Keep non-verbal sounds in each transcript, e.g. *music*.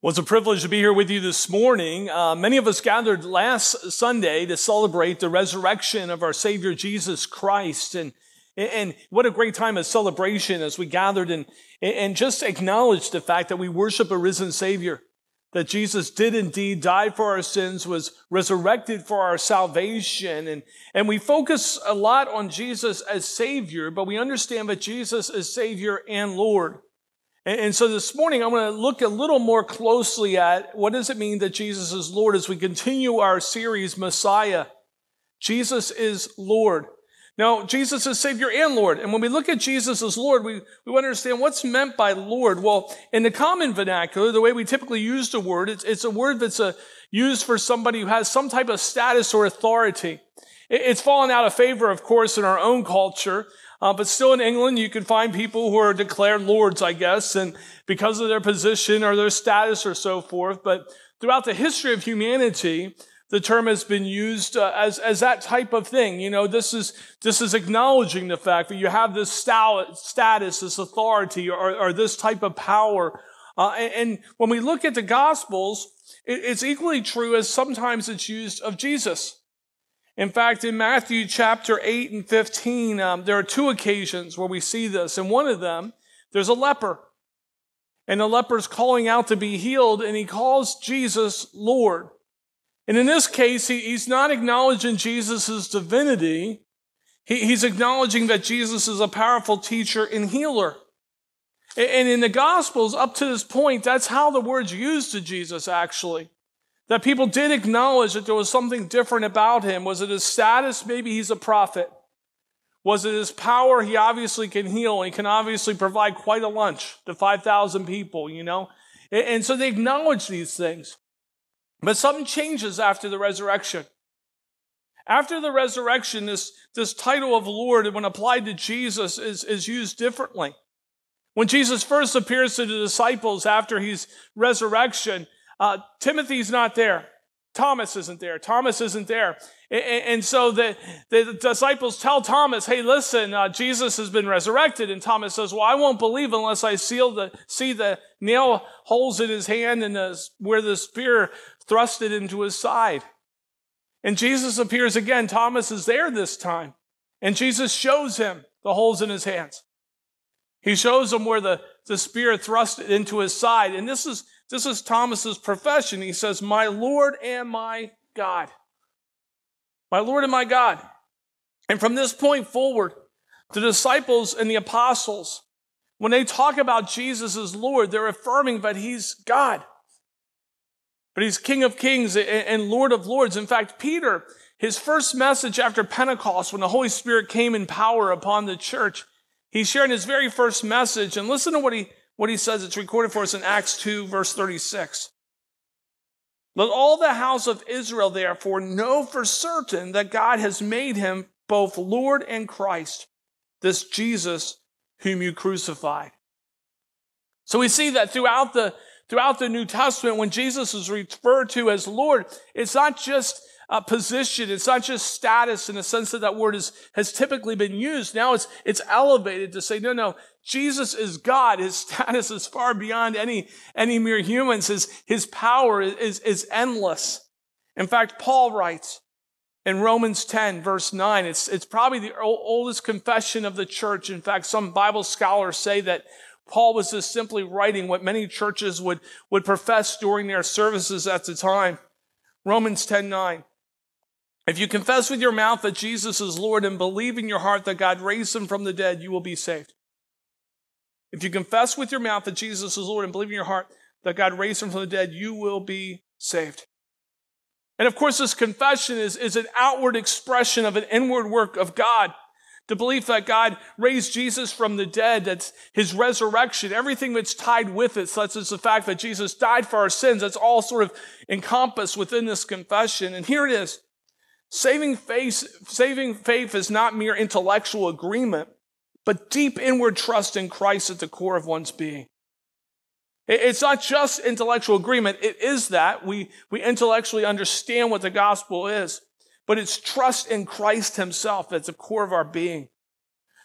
Well, it's a privilege to be here with you this morning. Uh, many of us gathered last Sunday to celebrate the resurrection of our Savior Jesus Christ. And, and what a great time of celebration as we gathered and, and just acknowledged the fact that we worship a risen Savior. That Jesus did indeed die for our sins, was resurrected for our salvation. And, and we focus a lot on Jesus as Savior, but we understand that Jesus is Savior and Lord. And, so this morning, I'm going to look a little more closely at what does it mean that Jesus is Lord as we continue our series, Messiah. Jesus is Lord. Now, Jesus is Savior and Lord. And when we look at Jesus as Lord, we, we want to understand what's meant by Lord. Well, in the common vernacular, the way we typically use the word, it's, it's a word that's a, used for somebody who has some type of status or authority. It, it's fallen out of favor, of course, in our own culture. Uh, but still in England, you can find people who are declared lords, I guess, and because of their position or their status or so forth. But throughout the history of humanity, the term has been used uh, as, as that type of thing. You know, this is, this is acknowledging the fact that you have this status, this authority, or, or this type of power. Uh, and, when we look at the Gospels, it, it's equally true as sometimes it's used of Jesus. In fact, in Matthew chapter 8 and 15, um, there are two occasions where we see this. And one of them, there's a leper. And the leper's calling out to be healed, and he calls Jesus Lord. And in this case, he, he's not acknowledging Jesus' divinity. He, he's acknowledging that Jesus is a powerful teacher and healer. And in the Gospels, up to this point, that's how the word's used to Jesus, actually. That people did acknowledge that there was something different about him. Was it his status? Maybe he's a prophet. Was it his power? He obviously can heal. He can obviously provide quite a lunch to 5,000 people, you know? And so they acknowledge these things. But something changes after the resurrection. After the resurrection, this, this title of Lord, when applied to Jesus, is, is used differently. When Jesus first appears to the disciples after his resurrection, uh, Timothy's not there. Thomas isn't there. Thomas isn't there. And, and so the, the, disciples tell Thomas, hey, listen, uh, Jesus has been resurrected. And Thomas says, well, I won't believe unless I the, see the nail holes in his hand and the, where the spear thrusted into his side. And Jesus appears again. Thomas is there this time. And Jesus shows him the holes in his hands. He shows him where the, the spear thrust into his side. And this is, this is Thomas's profession. He says, My Lord and my God. My Lord and my God. And from this point forward, the disciples and the apostles, when they talk about Jesus as Lord, they're affirming that he's God. But he's King of Kings and Lord of Lords. In fact, Peter, his first message after Pentecost, when the Holy Spirit came in power upon the church, he's sharing his very first message. And listen to what he what he says. It's recorded for us in Acts 2, verse 36. Let all the house of Israel, therefore, know for certain that God has made him both Lord and Christ, this Jesus whom you crucified. So we see that throughout the, throughout the New Testament, when Jesus is referred to as Lord, it's not just uh, position. It's not just status in the sense that that word is, has typically been used. Now it's, it's elevated to say, no, no, Jesus is God. His *laughs* status is far beyond any, any mere humans. His, his power is, is endless. In fact, Paul writes in Romans 10 verse 9, it's, it's probably the oldest confession of the church. In fact, some Bible scholars say that Paul was just simply writing what many churches would, would profess during their services at the time. Romans 10 9. If you confess with your mouth that Jesus is Lord and believe in your heart that God raised him from the dead, you will be saved. If you confess with your mouth that Jesus is Lord and believe in your heart that God raised him from the dead, you will be saved. And of course, this confession is, is an outward expression of an inward work of God. The belief that God raised Jesus from the dead, that's his resurrection, everything that's tied with it, such as the fact that Jesus died for our sins, that's all sort of encompassed within this confession. And here it is. Saving faith, saving faith is not mere intellectual agreement, but deep inward trust in Christ at the core of one's being. It's not just intellectual agreement. It is that. We, we intellectually understand what the gospel is, but it's trust in Christ himself at the core of our being.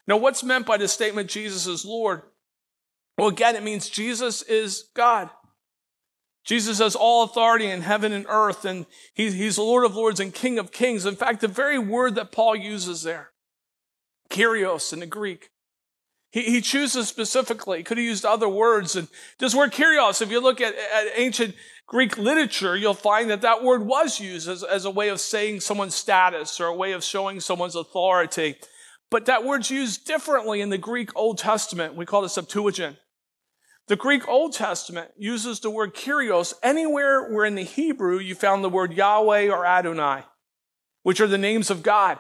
Now, what's meant by the statement Jesus is Lord? Well, again, it means Jesus is God. Jesus has all authority in heaven and earth, and he, he's Lord of lords and King of kings. In fact, the very word that Paul uses there, Kyrios in the Greek, he, he chooses specifically. Could have used other words. And this word Kyrios, if you look at, at ancient Greek literature, you'll find that that word was used as, as a way of saying someone's status or a way of showing someone's authority. But that word's used differently in the Greek Old Testament. We call it Septuagint. The Greek Old Testament uses the word Kyrios anywhere where in the Hebrew you found the word Yahweh or Adonai, which are the names of God.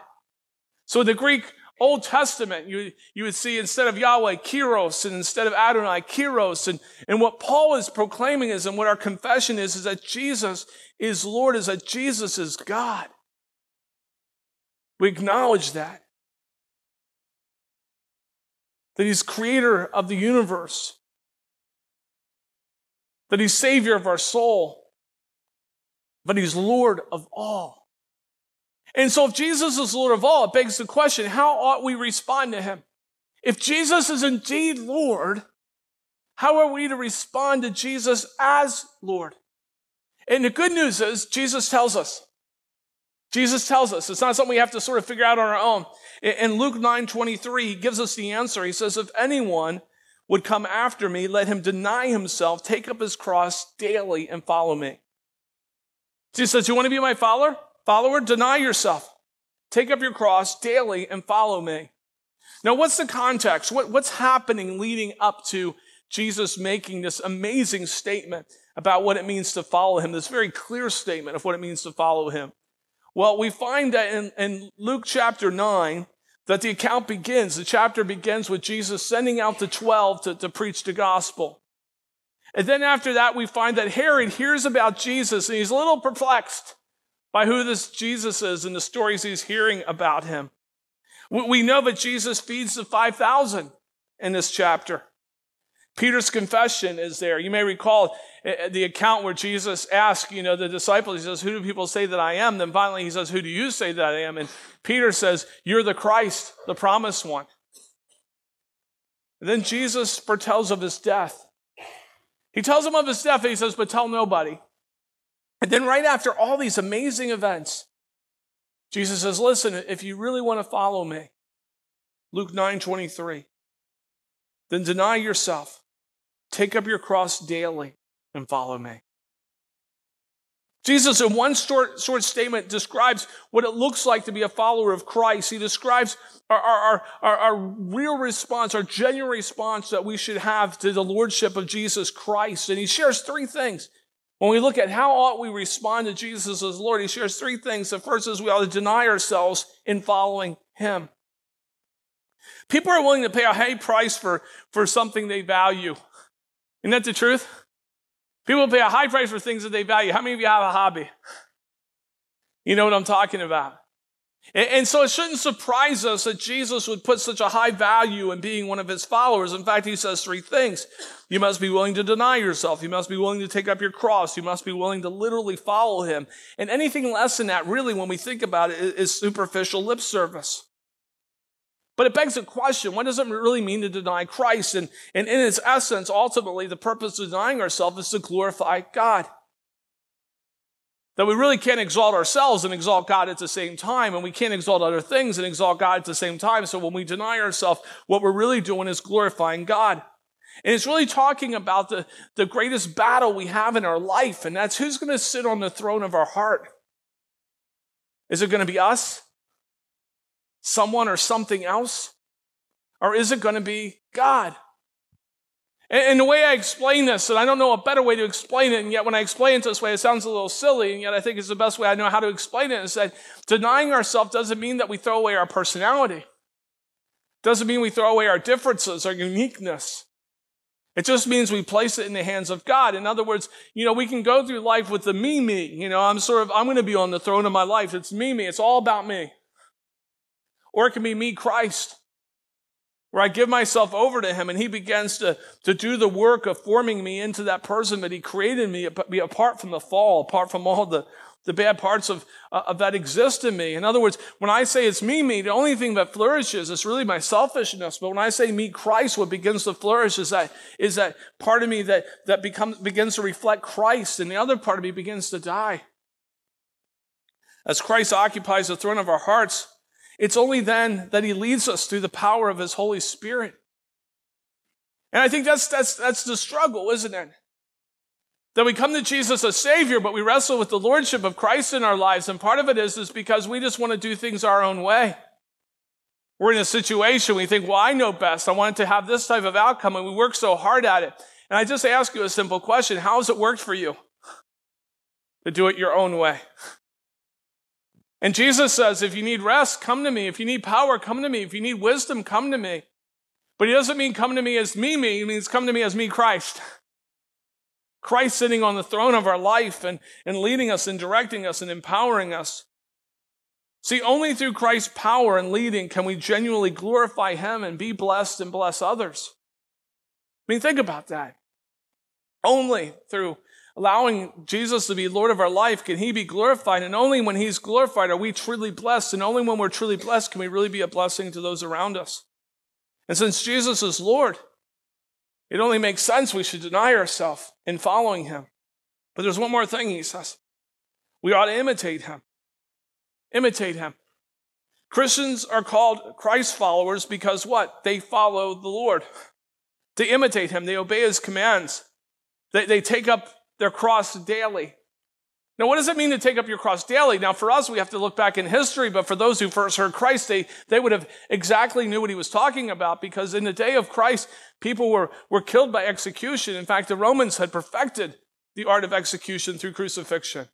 So the Greek Old Testament, you, you would see instead of Yahweh, Kyrios, and instead of Adonai, Kyrios. And, and what Paul is proclaiming is, and what our confession is, is that Jesus is Lord, is that Jesus is God. We acknowledge that. That he's creator of the universe. That he's savior of our soul. But he's Lord of all. And so if Jesus is Lord of all, it begs the question, how ought we respond to him? If Jesus is indeed Lord, how are we to respond to Jesus as Lord? And the good news is, Jesus tells us. Jesus tells us. It's not something we have to sort of figure out on our own. In Luke 9 23, he gives us the answer. He says, If anyone would come after me, let him deny himself, take up his cross daily, and follow me. Jesus says, You want to be my follower? Follower, deny yourself. Take up your cross daily and follow me. Now, what's the context? What, what's happening leading up to Jesus making this amazing statement about what it means to follow him, this very clear statement of what it means to follow him? Well, we find that in, in Luke chapter 9, that the account begins. The chapter begins with Jesus sending out the 12 to, to preach the gospel. And then after that, we find that Herod hears about Jesus and he's a little perplexed by who this Jesus is and the stories he's hearing about him. We know that Jesus feeds the 5,000 in this chapter. Peter's confession is there. You may recall eh, eh, the account where Jesus asked, you know, the disciples, he says, Who do people say that I am? Then finally he says, Who do you say that I am? And Peter says, You're the Christ, the promised one. And then Jesus foretells of his death. He tells them of his death, and he says, But tell nobody. And then, right after all these amazing events, Jesus says, Listen, if you really want to follow me, Luke 9 23, then deny yourself, take up your cross daily, and follow me. Jesus, in one short, short statement, describes what it looks like to be a follower of Christ. He describes our, our, our, our, real response, our genuine response that we should have to the Lordship of Jesus Christ. And he shares three things when we look at how ought we respond to Jesus as Lord, he shares three things. The first is we ought to deny ourselves in following him. People are willing to pay a high price for, for something they value. Isn't that the truth? People pay a high price for things that they value. How many of you have a hobby? You know what I'm talking about. And so it shouldn't surprise us that Jesus would put such a high value in being one of his followers. In fact, he says three things. You must be willing to deny yourself. You must be willing to take up your cross. You must be willing to literally follow him. And anything less than that, really, when we think about it, is superficial lip service. But it begs the question, what does it really mean to deny Christ? And, and in its essence, ultimately, the purpose of denying ourselves is to glorify God. That we really can't exalt ourselves and exalt God at the same time, and we can't exalt other things and exalt God at the same time. So when we deny ourselves, what we're really doing is glorifying God. And it's really talking about the, the greatest battle we have in our life, and that's who's going to sit on the throne of our heart. Is it going to be us? Someone or something else? Or is it going to be God? And, the way I explain this, and I don't know a better way to explain it, and yet when I explain it this way, it sounds a little silly, and yet I think it's the best way I know how to explain it, is that denying ourselves doesn't mean that we throw away our personality. Doesn't mean we throw away our differences, our uniqueness. It just means we place it in the hands of God. In other words, you know, we can go through life with the me, me. You know, I'm sort of, I'm going to be on the throne of my life. It's me, me. It's all about me. Or it can be me, Christ where I give myself over to him and he begins to, to do the work of forming me into that person that he created me apart from the fall, apart from all the, the bad parts of, uh, of that exist in me. In other words, when I say it's me, me, the only thing that flourishes is really my selfishness. But when I say meet Christ, what begins to flourish is that, is that part of me that, that becomes, begins to reflect Christ and the other part of me begins to die. As Christ occupies the throne of our hearts, it's only then that he leads us through the power of his Holy Spirit. And I think that's, that's, that's the struggle, isn't it? That we come to Jesus as Savior, but we wrestle with the Lordship of Christ in our lives. And part of it is, is because we just want to do things our own way. We're in a situation, we think, well, I know best. I want it to have this type of outcome, and we work so hard at it. And I just ask you a simple question How has it worked for you to do it your own way? And Jesus says, if you need rest, come to me. If you need power, come to me. If you need wisdom, come to me. But he doesn't mean come to me as me, me. He means come to me as me, Christ. *laughs* Christ sitting on the throne of our life and, and leading us and directing us and empowering us. See, only through Christ's power and leading can we genuinely glorify Him and be blessed and bless others. I mean, think about that. Only through allowing Jesus to be Lord of our life can He be glorified. And only when He's glorified are we truly blessed. And only when we're truly blessed can we really be a blessing to those around us. And since Jesus is Lord, it only makes sense we should deny ourselves in following him. But there's one more thing he says. We ought to imitate him. Imitate him. Christians are called Christ followers because what? They follow the Lord. They imitate him. They obey his commands. They, they take up their cross daily. Now, what does it mean to take up your cross daily? Now, for us, we have to look back in history, but for those who first heard Christ, they, they would have exactly knew what he was talking about because in the day of Christ, people were, were killed by execution. In fact, the Romans had perfected the art of execution through crucifixion.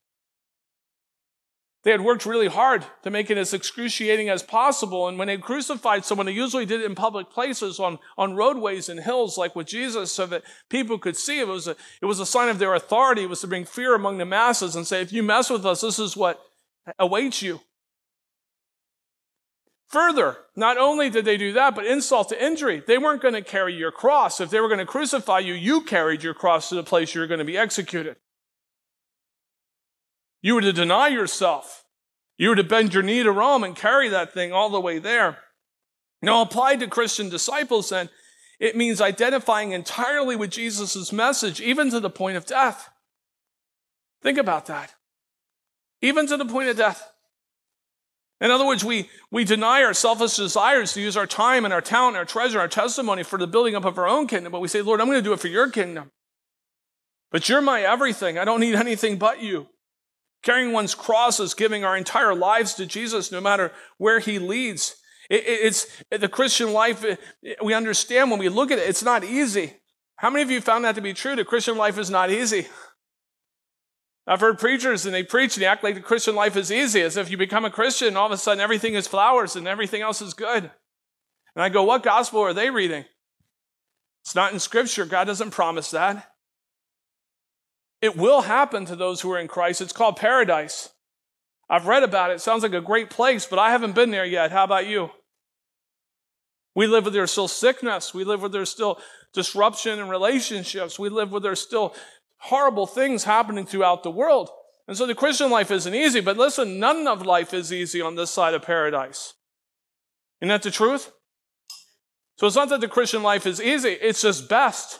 They had worked really hard to make it as excruciating as possible. And when they crucified someone, they usually did it in public places on, on roadways and hills, like with Jesus, so that people could see. It was, a, it was a sign of their authority. It was to bring fear among the masses and say, if you mess with us, this is what awaits you. Further, not only did they do that, but insult to injury. They weren't going to carry your cross. If they were going to crucify you, you carried your cross to the place you were going to be executed. You were to deny yourself. You were to bend your knee to Rome and carry that thing all the way there. Now, applied to Christian disciples, then, it means identifying entirely with Jesus' message, even to the point of death. Think about that. Even to the point of death. In other words, we, we deny our selfish desires to use our time and our talent, our treasure, our testimony for the building up of our own kingdom, but we say, Lord, I'm going to do it for your kingdom. But you're my everything. I don't need anything but you. Carrying one's cross is giving our entire lives to Jesus no matter where he leads. It, it, it's the Christian life, it, we understand when we look at it, it's not easy. How many of you found that to be true? The Christian life is not easy. I've heard preachers and they preach and they act like the Christian life is easy, as if you become a Christian, all of a sudden everything is flowers and everything else is good. And I go, what gospel are they reading? It's not in Scripture. God doesn't promise that. It will happen to those who are in Christ. It's called paradise. I've read about it. it. Sounds like a great place, but I haven't been there yet. How about you? We live where there's still sickness. We live where there's still disruption in relationships. We live where there's still horrible things happening throughout the world. And so the Christian life isn't easy, but listen, none of life is easy on this side of paradise. Isn't that the truth? So it's not that the Christian life is easy, it's just best.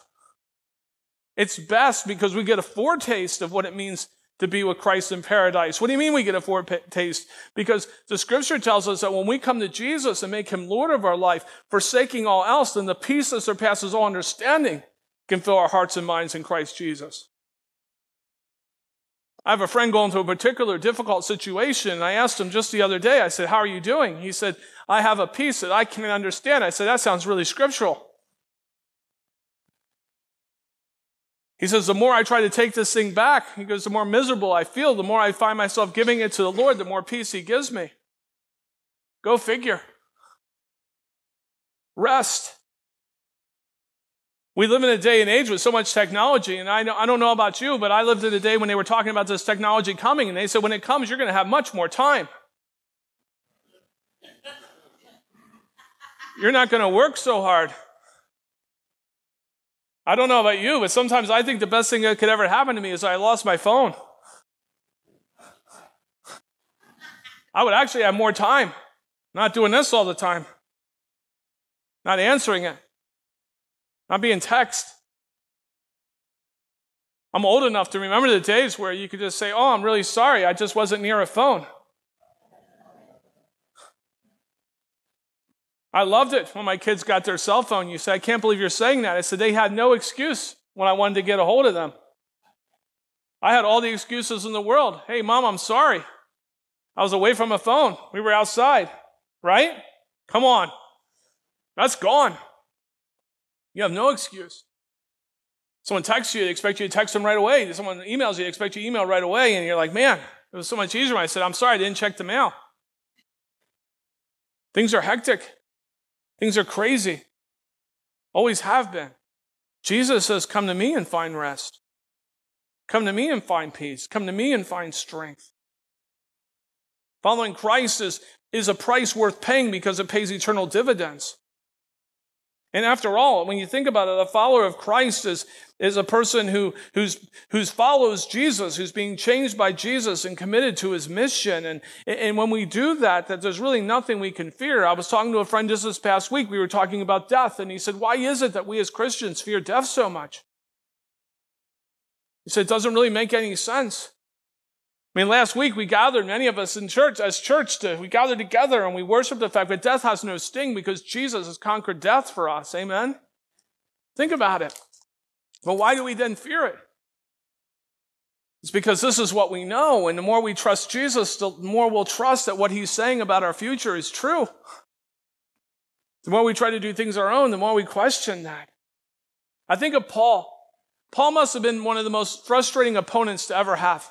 It's best because we get a foretaste of what it means to be with Christ in paradise. What do you mean we get a foretaste? Because the scripture tells us that when we come to Jesus and make him Lord of our life, forsaking all else, then the peace that surpasses all understanding can fill our hearts and minds in Christ Jesus. I have a friend going through a particular difficult situation, and I asked him just the other day, I said, How are you doing? He said, I have a peace that I can understand. I said, That sounds really scriptural. He says, the more I try to take this thing back, he goes, the more miserable I feel, the more I find myself giving it to the Lord, the more peace he gives me. Go figure. Rest. We live in a day and age with so much technology, and I, know, I don't know about you, but I lived in a day when they were talking about this technology coming, and they said, when it comes, you're going to have much more time. You're not going to work so hard. I don't know about you, but sometimes I think the best thing that could ever happen to me is I lost my phone. I would actually have more time not doing this all the time, not answering it, not being text. I'm old enough to remember the days where you could just say, Oh, I'm really sorry, I just wasn't near a phone. I loved it when my kids got their cell phone. You said, I can't believe you're saying that. I said, they had no excuse when I wanted to get a hold of them. I had all the excuses in the world. Hey, mom, I'm sorry. I was away from a phone. We were outside, right? Come on. That's gone. You have no excuse. Someone texts you, they expect you to text them right away. Someone emails you, they expect you to email right away. And you're like, man, it was so much easier when I said, I'm sorry, I didn't check the mail. Things are hectic. Things are crazy. Always have been. Jesus says, Come to me and find rest. Come to me and find peace. Come to me and find strength. Following Christ is, is a price worth paying because it pays eternal dividends. And after all, when you think about it, a follower of Christ is, is a person who who's, who's follows Jesus, who's being changed by Jesus and committed to his mission. And, and when we do that, that there's really nothing we can fear. I was talking to a friend just this past week. We were talking about death, and he said, Why is it that we as Christians fear death so much? He said, It doesn't really make any sense. I mean, last week we gathered, many of us in church, as church, to, we gathered together and we worshiped the fact that death has no sting because Jesus has conquered death for us. Amen? Think about it. But why do we then fear it? It's because this is what we know, and the more we trust Jesus, the more we'll trust that what he's saying about our future is true. The more we try to do things our own, the more we question that. I think of Paul. Paul must have been one of the most frustrating opponents to ever have.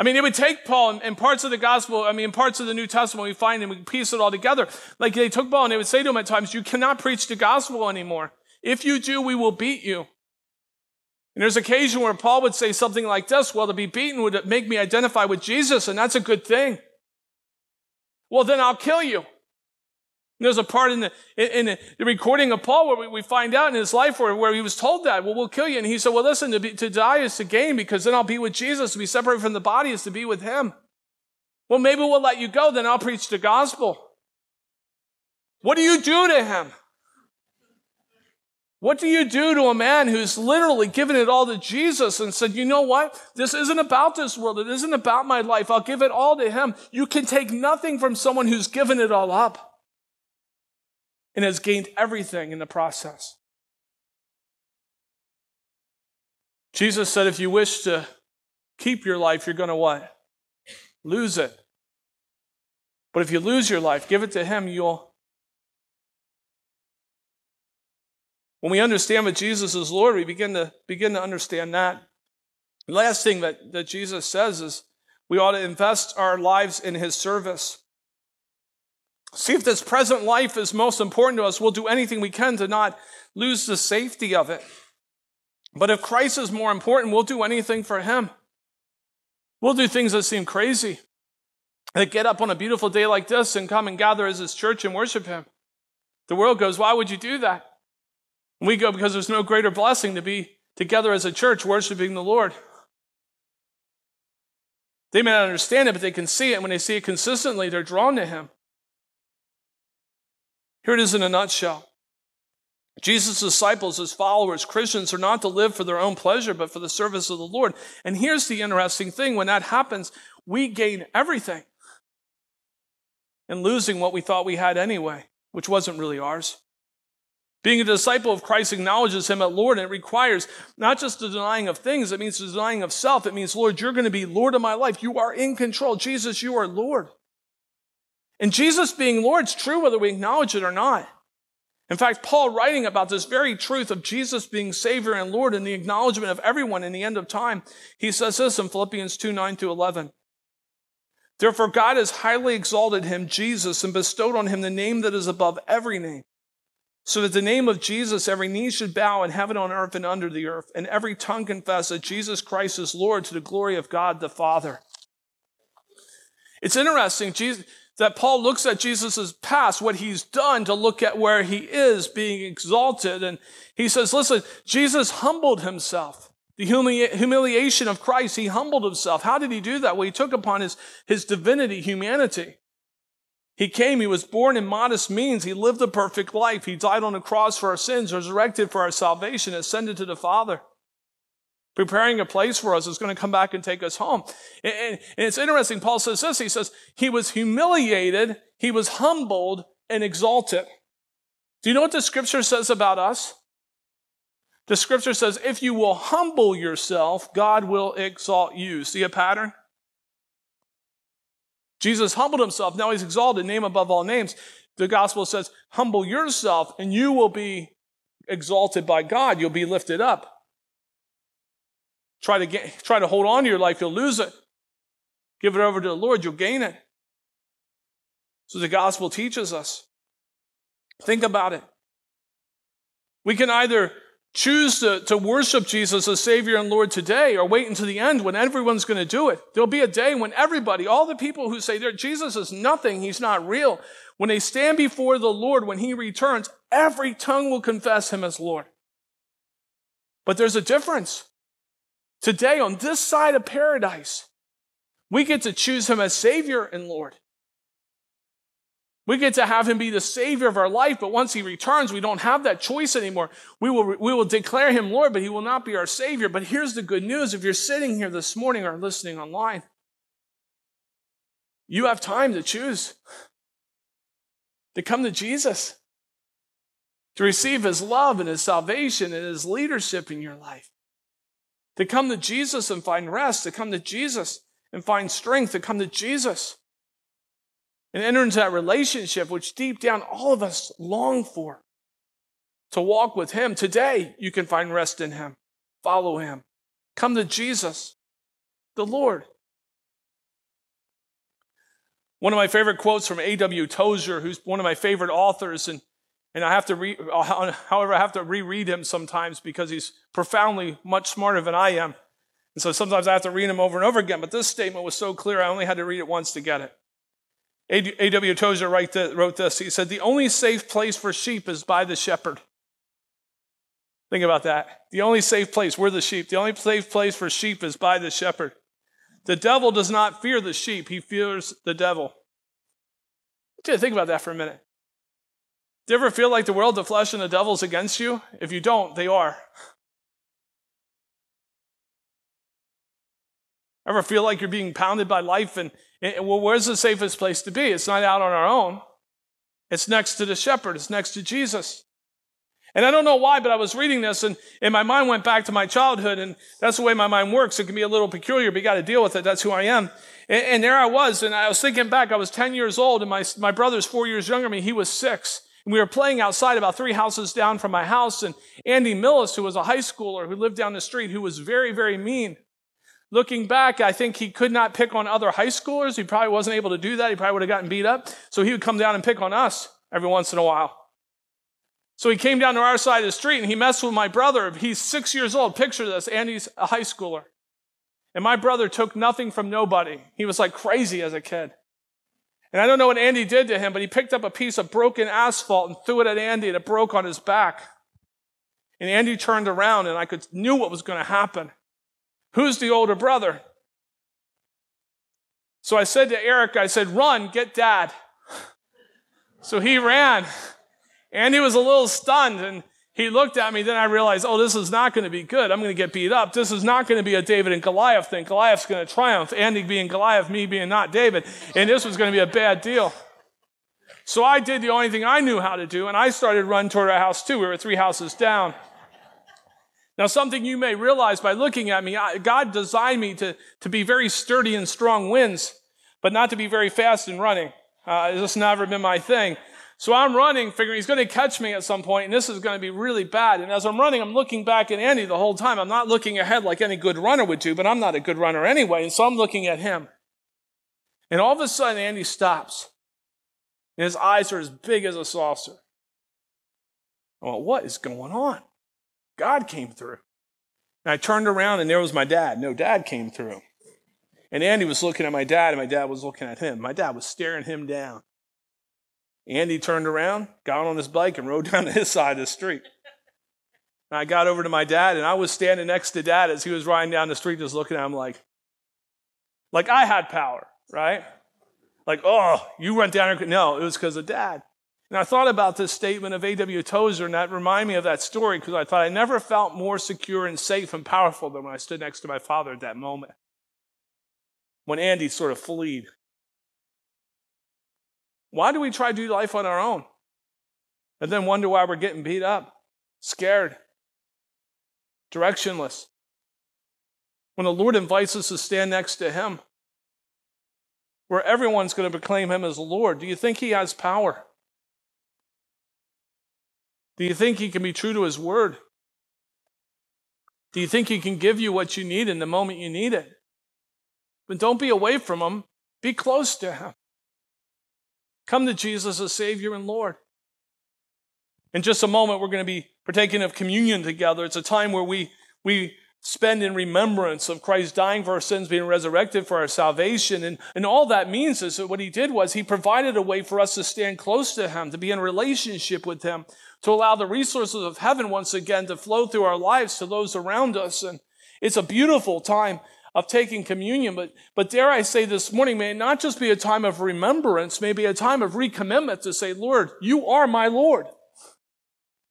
I mean, it would take Paul and parts of the gospel, I mean, parts of the New Testament, we find and we piece it all together. Like they took Paul and they would say to him at times, You cannot preach the gospel anymore. If you do, we will beat you. And there's occasion where Paul would say something like this Well, to be beaten would make me identify with Jesus, and that's a good thing. Well, then I'll kill you. There's a part in the, in the recording of Paul where we find out in his life where, where he was told that, well, we'll kill you. And he said, well, listen, to, be, to die is to gain because then I'll be with Jesus. To be separated from the body is to be with him. Well, maybe we'll let you go, then I'll preach the gospel. What do you do to him? What do you do to a man who's literally given it all to Jesus and said, you know what? This isn't about this world. It isn't about my life. I'll give it all to him. You can take nothing from someone who's given it all up and has gained everything in the process. Jesus said, if you wish to keep your life, you're going to what? Lose it. But if you lose your life, give it to Him, you'll. When we understand that Jesus is Lord, we begin to begin to understand that. The last thing that, that Jesus says is we ought to invest our lives in His service. See if this present life is most important to us. We'll do anything we can to not lose the safety of it. But if Christ is more important, we'll do anything for him. We'll do things that seem crazy. That get up on a beautiful day like this and come and gather as his church and worship him. The world goes, why would you do that? And we go because there's no greater blessing to be together as a church worshiping the Lord. They may not understand it, but they can see it. And When they see it consistently, they're drawn to him. Here it is in a nutshell. Jesus' disciples, his followers, Christians are not to live for their own pleasure, but for the service of the Lord. And here's the interesting thing when that happens, we gain everything and losing what we thought we had anyway, which wasn't really ours. Being a disciple of Christ acknowledges him as Lord, and it requires not just the denying of things, it means the denying of self. It means, Lord, you're going to be Lord of my life. You are in control. Jesus, you are Lord. And Jesus being Lord is true whether we acknowledge it or not. In fact, Paul writing about this very truth of Jesus being Savior and Lord and the acknowledgement of everyone in the end of time, he says this in Philippians 2 9 to 11. Therefore, God has highly exalted him, Jesus, and bestowed on him the name that is above every name, so that the name of Jesus every knee should bow in heaven, on earth, and under the earth, and every tongue confess that Jesus Christ is Lord to the glory of God the Father. It's interesting. Jesus, that Paul looks at Jesus' past, what he's done, to look at where he is being exalted. And he says, listen, Jesus humbled himself. The humiliation of Christ, he humbled himself. How did he do that? Well, he took upon his, his divinity, humanity. He came, he was born in modest means, he lived a perfect life, he died on the cross for our sins, resurrected for our salvation, ascended to the Father preparing a place for us is going to come back and take us home. And, and, it's interesting. Paul says this. He says, he was humiliated, he was humbled and exalted. Do you know what the scripture says about us? The scripture says, if you will humble yourself, God will exalt you. See a pattern? Jesus humbled himself. Now he's exalted, name above all names. The gospel says, humble yourself and you will be exalted by God. You'll be lifted up. Try to get, try to hold on to your life, you'll lose it. Give it over to the Lord, you'll gain it. So the gospel teaches us. Think about it. We can either choose to, to worship Jesus as Savior and Lord today or wait until the end when everyone's going to do it. There'll be a day when everybody, all the people who say there, Jesus is nothing, He's not real, when they stand before the Lord when He returns, every tongue will confess Him as Lord. But there's a difference. Today, on this side of paradise, we get to choose him as Savior and Lord. We get to have him be the Savior of our life, but once he returns, we don't have that choice anymore. We will, we will declare him Lord, but he will not be our Savior. But here's the good news if you're sitting here this morning or listening online, you have time to choose to come to Jesus, to receive his love and his salvation and his leadership in your life to come to Jesus and find rest, to come to Jesus and find strength, to come to Jesus and enter into that relationship which deep down all of us long for. To walk with Him. Today, you can find rest in Him. Follow Him. Come to Jesus, the Lord. One of my favorite quotes from A.W. Tozer, who's one of my favorite authors, and and I have to re, *laughs* however, I have to reread him sometimes because he's profoundly much smarter than I am. And so sometimes I have to read him over and over again. But this statement was so clear, I only had to read it once to get it. A.W. Tozer wrote this. He said, The only safe place for sheep is by the shepherd. Think about that. The only safe place, we're the sheep. The only safe place for sheep is by the shepherd. The devil does not fear the sheep, he fears the devil. Think about that for a minute. Do you ever feel like the world, the flesh, and the devil's against you? If you don't, they are. Ever feel like you're being pounded by life and, and well, where's the safest place to be? It's not out on our own. It's next to the shepherd. It's next to Jesus. And I don't know why, but I was reading this and, and my mind went back to my childhood and that's the way my mind works. It can be a little peculiar, but you got to deal with it. That's who I am. And, and, there I was and I was thinking back, I was 10 years old and my, my brother's four years younger than me. He was six. We were playing outside about three houses down from my house, and Andy Millis, who was a high schooler who lived down the street, who was very, very mean. Looking back, I think he could not pick on other high schoolers. He probably wasn't able to do that. He probably would have gotten beat up. So he would come down and pick on us every once in a while. So he came down to our side of the street and he messed with my brother. He's six years old. Picture this. Andy's a high schooler. And my brother took nothing from nobody. He was like crazy as a kid. And I don't know what Andy did to him, but he picked up a piece of broken asphalt and threw it at Andy and it broke on his back. And Andy turned around and I could knew what was going to happen. Who's the older brother? So I said to Eric, I said, run, get dad. So he ran. Andy was a little stunned and he looked at me, then I realized, oh, this is not going to be good. I'm going to get beat up. This is not going to be a David and Goliath thing. Goliath's going to triumph. Andy being Goliath, me being not David. And this was going to be a bad deal. So I did the only thing I knew how to do, and I started running toward our house too. We were three houses down. Now, something you may realize by looking at me, God designed me to, to be very sturdy and strong winds, but not to be very fast in running. Uh, this has never been my thing. So I'm running, figuring he's going to catch me at some point, and this is going to be really bad. And as I'm running, I'm looking back at Andy the whole time. I'm not looking ahead like any good runner would do, but I'm not a good runner anyway. And so I'm looking at him. And all of a sudden, Andy stops. And his eyes are as big as a saucer. I went, what is going on? God came through. And I turned around, and there was my dad. No, dad came through. And Andy was looking at my dad, and my dad was looking at him. My dad was staring him down. Andy turned around, got on his bike, and rode *laughs* down to his side of the street. And I got over to my dad, and I was standing next to dad as he was riding down the street, just looking at him like, like I had power, right? Like, oh, you went down. No, it was because of dad. And I thought about this statement of A.W. Tozer, and that reminded me of that story because I thought I never felt more secure and safe and powerful than when I stood next to my father at that moment. When Andy sort of fled. Why do we try to do life on our own? And then wonder why we're getting beat up, scared, directionless. When the Lord invites us to stand next to Him, where everyone's going to proclaim Him as Lord, do you think He has power? Do you think He can be true to His word? Do you think He can give you what you need in the moment you need it? But don't be away from Him, be close to Him. Come to Jesus as Savior and Lord. In just a moment, we're going to be partaking of communion together. It's a time where we, we spend in remembrance of Christ dying for our sins, being resurrected for our salvation. And, and all that means is that what he did was he provided a way for us to stand close to him, to be in relationship with him, to allow the resources of heaven once again to flow through our lives to those around us. And it's a beautiful time of taking communion. But, but dare I say this morning, may it not just be a time of remembrance, may be a time of recommitment to say, Lord, you are my Lord.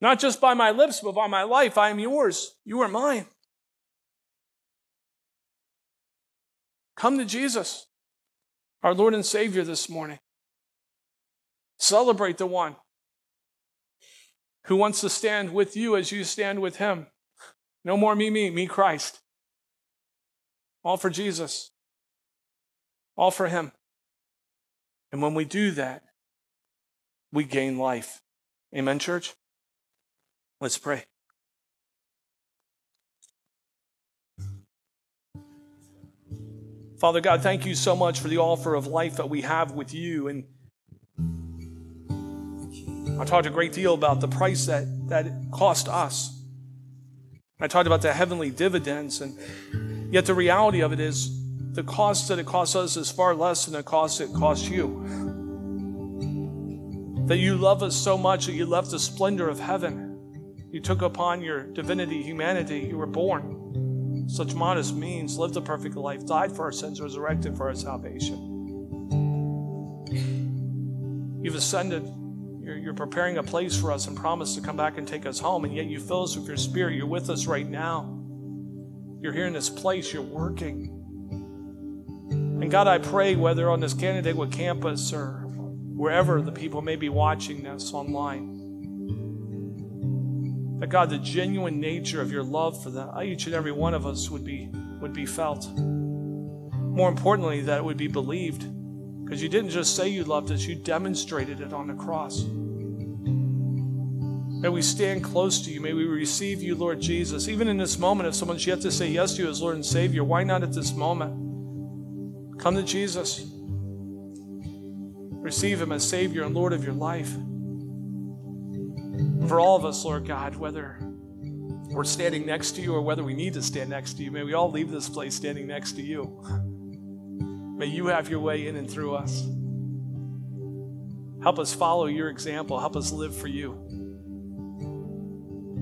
Not just by my lips, but by my life. I am yours. You are mine. Come to Jesus, our Lord and Savior, this morning. Celebrate the one who wants to stand with you as you stand with him. No more me, me, me, Christ. All for Jesus. All for him. And when we do that, we gain life. Amen, church? Let's pray. Father God, thank you so much for the offer of life that we have with you. And I talked a great deal about the price that, that cost us. I talked about the heavenly dividends, and yet the reality of it is the cost that it costs us is far less than the cost it costs you. That you love us so much that you left the splendor of heaven you took upon your divinity, humanity. You were born. Such modest means, lived a perfect life, died for our sins, resurrected for our salvation. You've ascended. You're, you're preparing a place for us and promise to come back and take us home. And yet you fill us with your spirit. You're with us right now. You're here in this place. You're working. And God, I pray whether on this Canandaigua campus or wherever the people may be watching this online, that God, the genuine nature of your love for the, uh, each and every one of us would be, would be felt. More importantly, that it would be believed. Because you didn't just say you loved us, you demonstrated it on the cross. May we stand close to you. May we receive you, Lord Jesus. Even in this moment, if someone's yet to say yes to you as Lord and Savior, why not at this moment? Come to Jesus. Receive him as Savior and Lord of your life for all of us, Lord God, whether we're standing next to you or whether we need to stand next to you, may we all leave this place standing next to you. May you have your way in and through us. Help us follow your example. Help us live for you.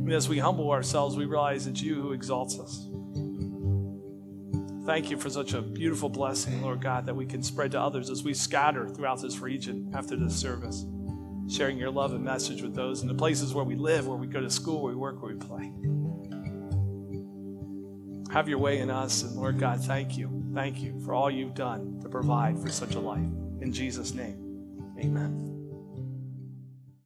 And as we humble ourselves, we realize it's you who exalts us. Thank you for such a beautiful blessing, Lord God, that we can spread to others as we scatter throughout this region after this service sharing your love and message with those in the places where we live, where we go to school, where we work, where we play. Have your way in us. And Lord God, thank you. Thank you for all you've done to provide for such a life. In Jesus' name, amen.